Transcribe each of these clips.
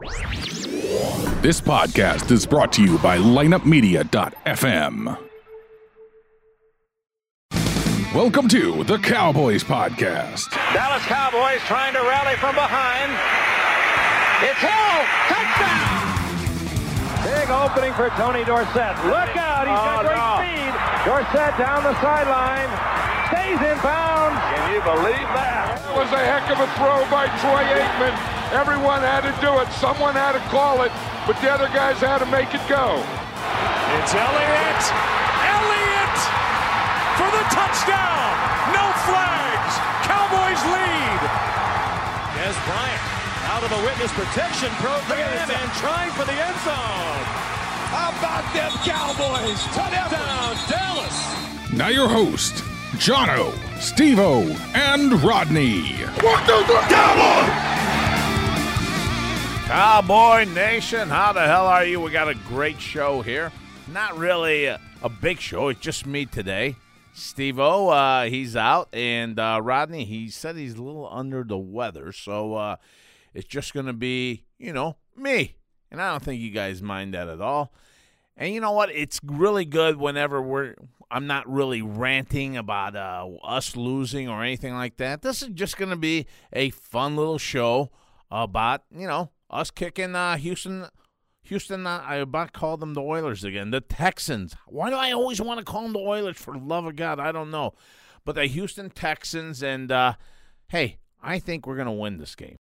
This podcast is brought to you by lineupmedia.fm. Welcome to the Cowboys Podcast. Dallas Cowboys trying to rally from behind. It's Hill. Touchdown. Big opening for Tony Dorsett. Look out. He's got Oh, great no. speed. Dorsett down the sideline. Stays in bounds. Can you believe that? That was a heck of a throw by Troy Aikman. Everyone had to do it. Someone had to call it, but the other guys had to make it go. It's Elliott. Elliott for the touchdown. No flags. Cowboys lead. Dez Bryant out of the witness protection program and trying for the end zone. How about them Cowboys? Touchdown, Dallas. Now, your host, Johno, Stevo, and Rodney. Cowboy Nation, how the hell are you? We got a great show here. Not really a, a big show. It's just me today. Steve O, uh, he's out, and uh, Rodney, he said he's a little under the weather, so uh, it's just going to be, you know, me. And I don't think you guys mind that at all. And you know what? It's really good whenever we're. I'm not really ranting about uh, us losing or anything like that. This is just going to be a fun little show about you know us kicking uh, Houston. Houston, uh, I about called them the Oilers again. The Texans. Why do I always want to call them the Oilers? For love of God, I don't know. But the Houston Texans, and uh, hey, I think we're going to win this game.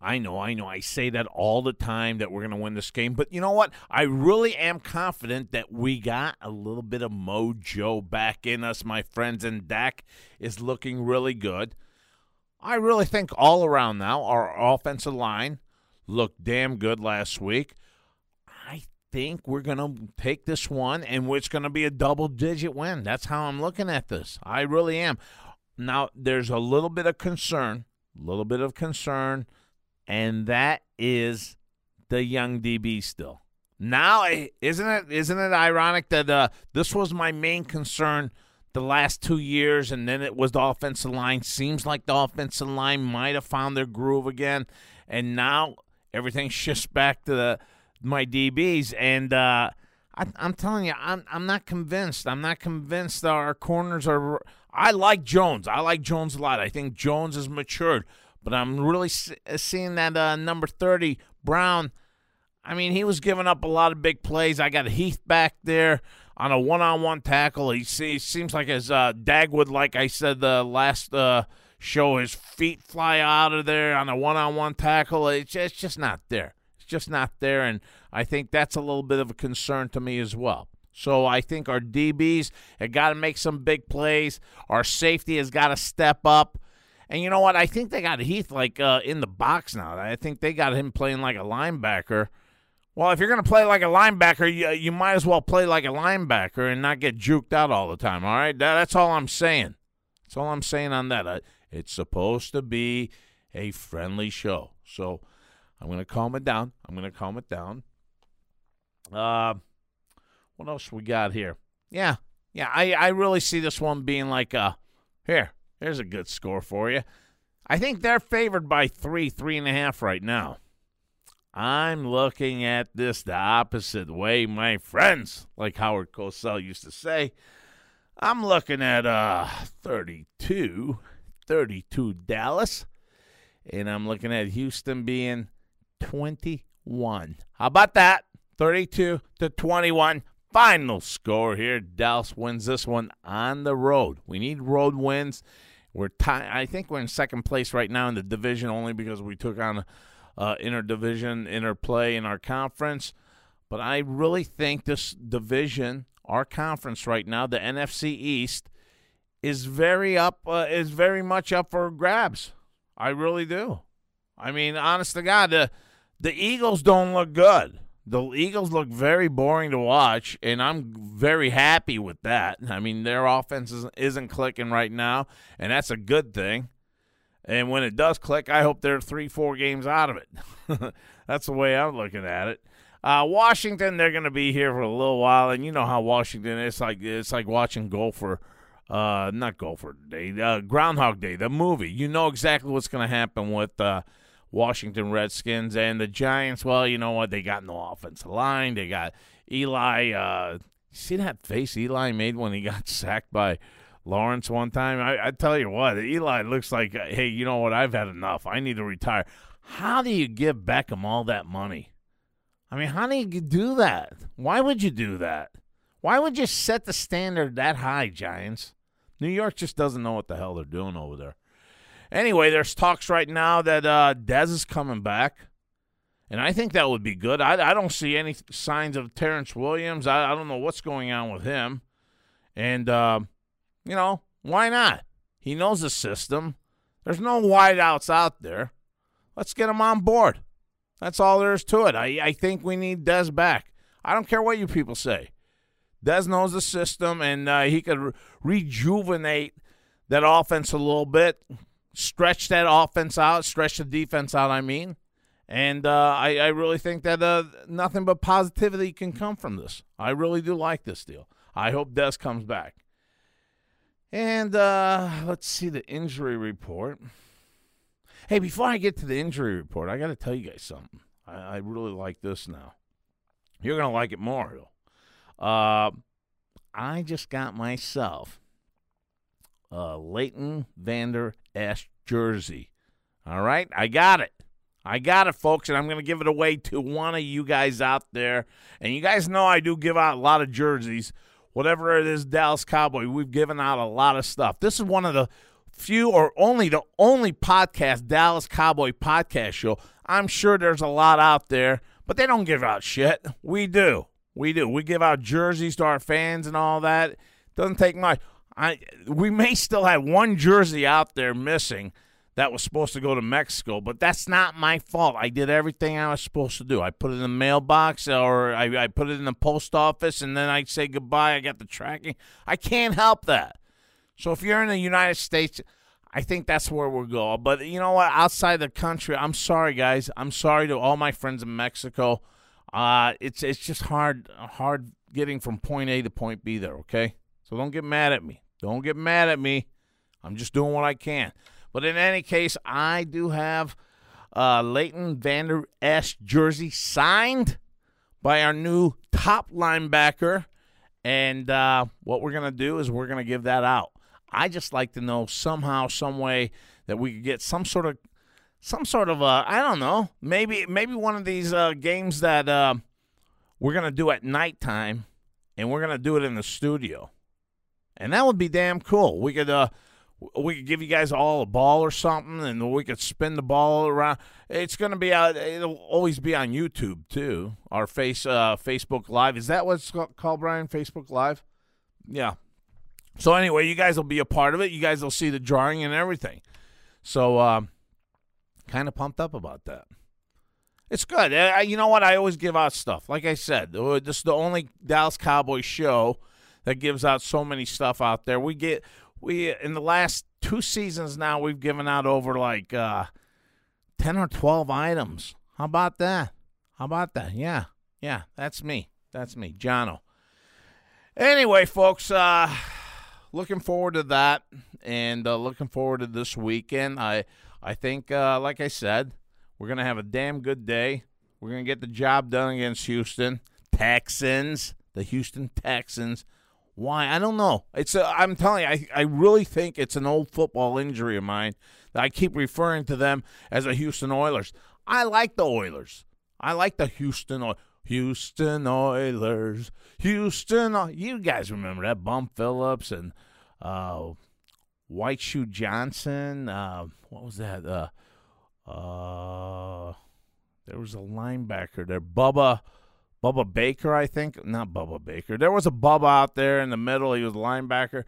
I know, I know. I say that all the time that we're going to win this game. But you know what? I really am confident that we got a little bit of mojo back in us, my friends, and Dak is looking really good. I really think all around now, our offensive line looked damn good last week. I think we're going to take this one and it's going to be a double digit win. That's how I'm looking at this. I really am. Now, there's a little bit of concern, a little bit of concern, and that is the young DB still. Now, eh, isn't it isn't it ironic that uh, this was my main concern the last two years, and then it was the offensive line. Seems like the offensive line might have found their groove again, and now everything shifts back to the my DBs. And uh, I, I'm telling you, I'm I'm not convinced. I'm not convinced that our corners are. I like Jones. I like Jones a lot. I think Jones has matured, but I'm really seeing that uh, number thirty Brown. I mean, he was giving up a lot of big plays. I got Heath back there on a one-on-one tackle. He, seems like his uh, Dagwood, like I said the last uh, show, his feet fly out of there on a one-on-one tackle. It's just, it's just not there. It's just not there, and I think that's a little bit of a concern to me as well. So I think our DBs have got to make some big plays. Our safety has got to step up. And you know what? I think they got Heath like uh, in the box now. I think they got him playing like a linebacker. Well, if you're going to play like a linebacker, you, you might as well play like a linebacker and not get juked out all the time. All right, that, that's all I'm saying. That's all I'm saying on that. It's supposed to be a friendly show, so I'm going to calm it down. I'm going to calm it down. Uh, what else we got here? Yeah, yeah. I I really see this one being like uh, here. Here's a good score for you. I think they're favored by three, three and a half right now. I'm looking at this the opposite way, my friends, like Howard Cosell used to say. I'm looking at uh 32, 32 Dallas, and I'm looking at Houston being 21. How about that? 32 to 21. Final score here. Dallas wins this one on the road. We need road wins. We're tie- I think we're in second place right now in the division only because we took on uh, interdivision interplay in our conference. But I really think this division, our conference right now, the NFC East, is very up. Uh, is very much up for grabs. I really do. I mean, honest to God, the the Eagles don't look good. The Eagles look very boring to watch, and I'm very happy with that. I mean, their offense isn't, clicking right now, and that's a good thing. And when it does click, I hope they're three, four games out of it. that's the way I'm looking at it. Uh, Washington, they're going to be here for a little while, and you know how Washington is like. It's like watching Gopher, uh, not Gopher Day, uh, Groundhog Day, the movie. You know exactly what's going to happen with uh, Washington Redskins. And the Giants, well, you know what? They got no offensive line. They got Eli. Uh, see that face Eli made when he got sacked by Lawrence one time? I, I tell you what, Eli looks like, uh, hey, you know what? I've had enough. I need to retire. How do you give Beckham all that money? I mean, how do you do that? Why would you do that? Why would you set the standard that high, Giants? New York just doesn't know what the hell they're doing over there. Anyway, there's talks right now that uh, Dez is coming back, and I think that would be good. I, I don't see any signs of Terrance Williams. I, I don't know what's going on with him, and uh, you know why not? He knows the system. There's no wideouts out there. Let's get him on board. That's all there is to it. I, I think we need Dez back. I don't care what you people say. Dez knows the system, and uh, he could re- rejuvenate that offense a little bit, stretch that offense out, stretch the defense out, I mean. And uh, I, I, really think that uh, nothing but positivity can come from this. I really do like this deal. I hope Dez comes back. And uh, let's see the injury report. Hey, before I get to the injury report, I got to tell you guys something. I, I really like this now. You're to like it more, uh, I just got myself a Leighton Vander Esch jersey. All right, I got it. I got it, folks, and I'm going to give it away to one of you guys out there. And you guys know I do give out a lot of jerseys. Whatever it is, Dallas Cowboy, we've given out a lot of stuff. This is one of the few or only the only podcast, Dallas Cowboy podcast show. I'm sure there's a lot out there, but they don't give out shit. We do. We do. We give out jerseys to our fans and all that. Doesn't take much. I we may still have one jersey out there missing that was supposed to go to Mexico, but that's not my fault. I did everything I was supposed to do. I put it in the mailbox or I, I put it in the post office and then I say goodbye. I got the tracking. I can't help that. So if you're in the United States, I think that's where we'll go. But you know what? Outside the country, I'm sorry, guys. I'm sorry to all my friends in Mexico. Uh, it's it's just hard hard getting from point A to point B there. Okay, so don't get mad at me. Don't get mad at me. I'm just doing what I can. But in any case, I do have uh, Leighton Vander Esch jersey signed by our new top linebacker. And uh, what we're going to do is we're going to give that out. I just like to know somehow, some way that we could get some sort of some sort of uh, I don't know, maybe maybe one of these uh, games that uh, we're gonna do at nighttime, and we're gonna do it in the studio, and that would be damn cool. We could uh, we could give you guys all a ball or something, and we could spin the ball around. It's gonna be out. It'll always be on YouTube too. Our face uh, Facebook Live is that what's called, Brian? Facebook Live. Yeah. So anyway, you guys will be a part of it. You guys will see the drawing and everything. So. Uh, kind of pumped up about that. It's good. I, you know what? I always give out stuff. Like I said, this is the only Dallas Cowboys show that gives out so many stuff out there. We get we in the last two seasons now we've given out over like uh, ten or twelve items. How about that? How about that? Yeah, yeah, that's me. That's me, Johno. Anyway, folks, uh, looking forward to that, and uh, looking forward to this weekend. I I think, uh, like I said, we're going to have a damn good day. We're going to get the job done against Houston Texans, the Houston Texans. Why? I don't know. It's a, I'm telling you, I, I really think it's an old football injury of mine that I keep referring to them as the Houston Oilers. I like the Oilers. I like the Houston Oilers. Houston Oilers. Houston. You guys remember that? Bum Phillips and uh, White Shoe Johnson. Uh, what was that? Uh, uh, there was a linebacker there, Bubba. Bubba Baker, I think. Not Bubba Baker. There was a Bubba out there in the middle. He was a linebacker.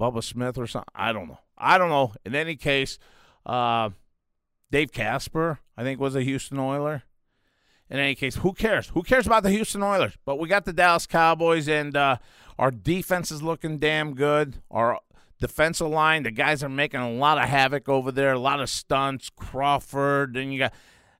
Bubba Smith or something. I don't know. I don't know. In any case, uh, Dave Casper, I think, was a Houston Oiler. In any case, who cares? Who cares about the Houston Oilers? But we got the Dallas Cowboys, and uh, our defense is looking damn good. Our defensive line. The guys are making a lot of havoc over there, a lot of stunts. Crawford, then you got.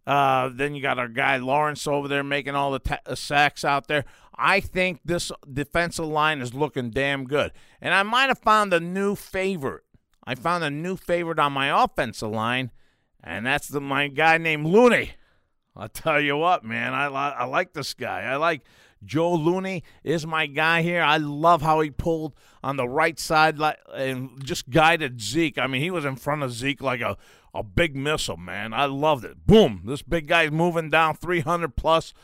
Uh, then you got our guy Lawrence over there making all the ta- uh, sacks out there. I think this defensive line is looking damn good. And I might have found a new favorite. I found a new favorite on my offensive line. and that's the my guy named Looney. I'll tell you what, man, I, li- I like this guy. I like Joe Looney is my guy here. I love how he pulled on the right side and just guided Zeke. I mean, he was in front of Zeke like a, a big missile, man. I loved it. Boom. This big guy's moving down 300 plus,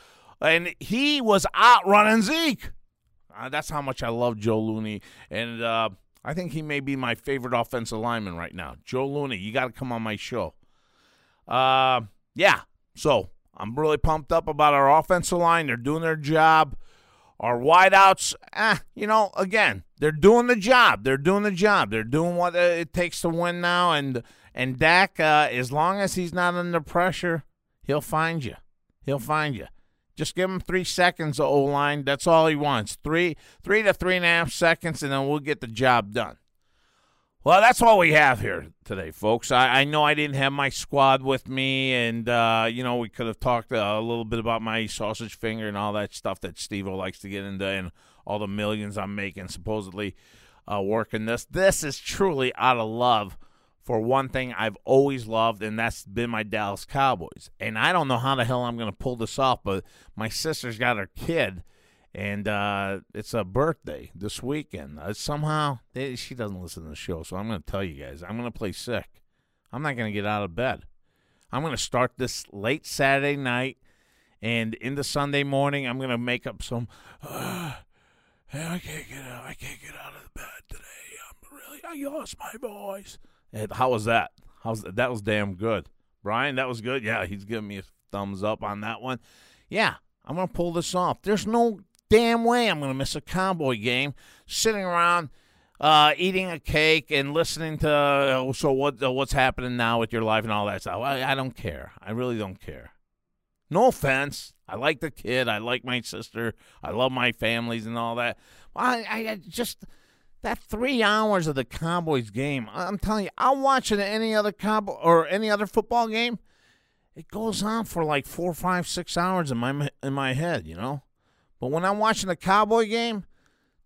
and he was outrunning Zeke. Uh, that's how much I love Joe Looney. And uh, I think he may be my favorite offensive lineman right now. Joe Looney, you got to come on my show. Uh, yeah. So I'm really pumped up about our offensive line. They're doing their job. Our wideouts, eh, you know, again, they're doing the job. They're doing the job. They're doing what uh, it takes to win now. And and Dak, uh, as long as he's not under pressure, he'll find you. He'll find you. Just give him three seconds of O line. That's all he wants. Three, three to three and a half seconds, and then we'll get the job done. Well, that's all we have here today, folks. I, I know I didn't have my squad with me, and uh, you know we could have talked uh, a little bit about my sausage finger and all that stuff that Steve likes to get into, and all the millions I'm making supposedly uh, working this. This is truly out of love for one thing I've always loved, and that's been my Dallas Cowboys. And I don't know how the hell I'm going to pull this off, but my sister's got her kid and uh, it's a birthday this weekend. Uh, somehow they, she doesn't listen to the show, so I'm going to tell you guys I'm going to play sick. I'm not going to get out of bed. I'm going to start this late Saturday night, and into Sunday morning, I'm going to make up some. Uh, I can't get out. I can't get out of the bed today. I'm really. I lost my voice. And how was that? How's that? Was damn good, Brian. That was good. Yeah, he's giving me a thumbs up on that one. Yeah, I'm gonna pull this off. There's no damn way I'm going to miss a Cowboy game sitting around uh, eating a cake and listening to uh, so what uh, what's happening now with your life and all that stuff. I, I don't care. I really don't care. No offense. I like the kid. I like my sister. I love my families and all that. I, I just that three hours of the Cowboys game. I'm telling you, I'll watch it any other Cowboy or any other football game. It goes on for like four, five, six hours in my in my head. You know. But when I'm watching a Cowboy game,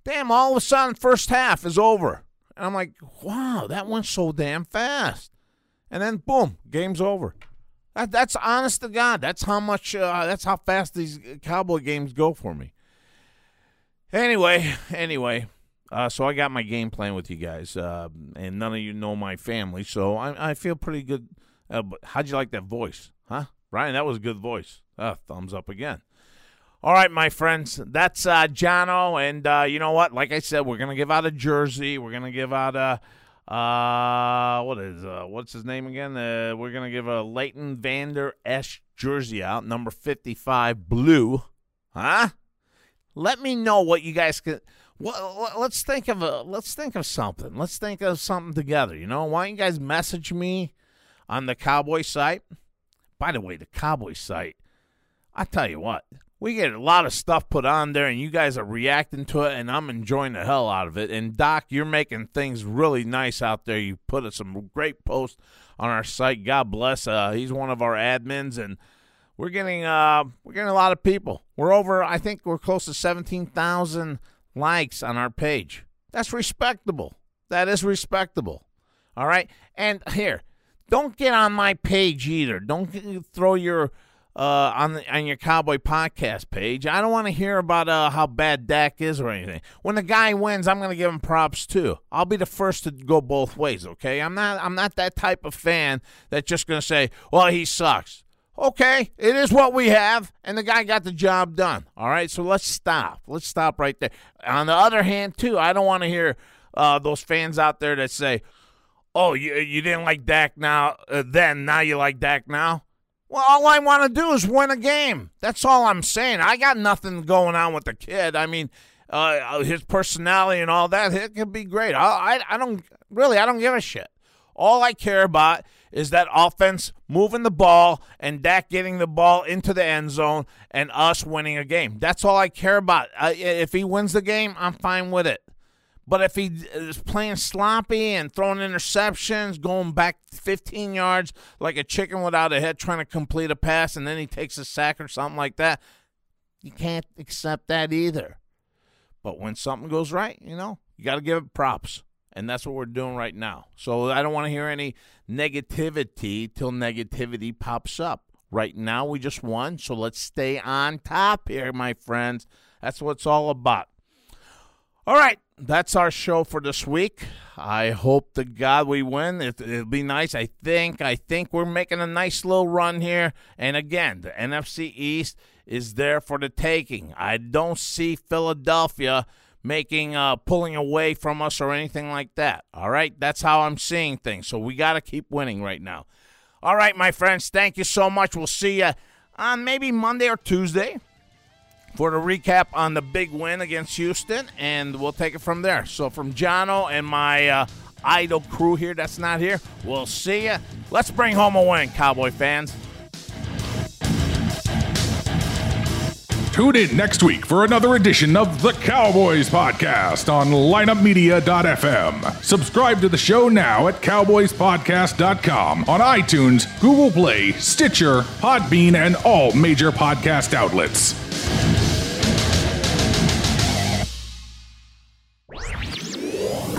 damn, all of a sudden, first half is over. And I'm like, wow, that went so damn fast. And then, boom, game's over. That, that's honest to God. That's how much, uh, that's how fast these Cowboy games go for me. Anyway, anyway, uh, so I got my game plan with you guys, uh, and none of you know my family, so I, I feel pretty good. Uh, how'd you like that voice, huh, Brian? That was a good voice. Uh, thumbs up again. All right, my friends, that's uh, Johno, and uh, you know what? Like I said, we're gonna give out a jersey. We're gonna give out a uh, what is uh, what's his name again? Uh, we're gonna give a Leighton Vander Esch jersey out, number fifty-five, blue. Huh? Let me know what you guys can. Well, let's think of a let's think of something. Let's think of something together. You know, why don't you guys message me on the Cowboy site? By the way, the Cowboy site. I tell you what, we get a lot of stuff put on there and you guys are reacting to it and i'm enjoying the hell out of it. And doc you're making things really nice out there. You put some great posts on our site. God bless uh, he's one of our admins and we're getting uh, we're getting a lot of people. We're over i think we're close to 17000 likes on our page. That's respectable. That is respectable. All right? And here don't get on my page either. Don't throw your uh, on the, on your Cowboy podcast page. I don't want to hear about uh, how bad Dak is or anything. When the guy wins, I'm going to give him props too. I'll be the first to go both ways. Okay, I'm not I'm not that type of fan that's just going to say, "Well, he sucks." Okay, it is what we have, and the guy got the job done. All right, so let's stop. Let's stop right there. On the other hand, too, I don't want to hear uh, those fans out there that say, "Oh, you you didn't like Dak now, uh, then now you like Dak now." Well, all I want to do is win a game. That's all I'm saying. I got nothing going on with the kid. I mean, uh, his personality and all that, it could be great. I, I, I don't really, I don't give a shit. All I care about is that offense moving the ball and Dak getting the ball into the end zone and us winning a game. That's all I care about. Uh, if he wins the game, I'm fine with it. But if he is playing sloppy and throwing interceptions, going back 15 yards like a chicken without a head trying to complete a pass, and then he takes a sack or something like that, you can't accept that either. But when something goes right, you know, you got to give it props. And that's what we're doing right now. So I don't want to hear any negativity till negativity pops up. Right now, we just won. So let's stay on top here, my friends. That's what it's all about. All right, that's our show for this week. I hope to God we win. It, will be nice. I think. I think we're making a nice little run here. And again, the NFC East is there for the taking. I don't see Philadelphia making uh, pulling away from us or anything like that. All right, that's how I'm seeing things. So we got to keep winning right now. All right, my friends, thank you so much. We'll see you on maybe Monday or Tuesday for the recap on the big win against Houston, and we'll take it from there. So from Johno and my uh, idol crew here that's not here, we'll see you. Let's bring home a win, Cowboy fans. Tune in next week for another edition of the Cowboys Podcast on lineupmedia.fm. Subscribe to the show now at cowboyspodcast.com on iTunes, Google Play, Stitcher, Podbean, and all major podcast outlets.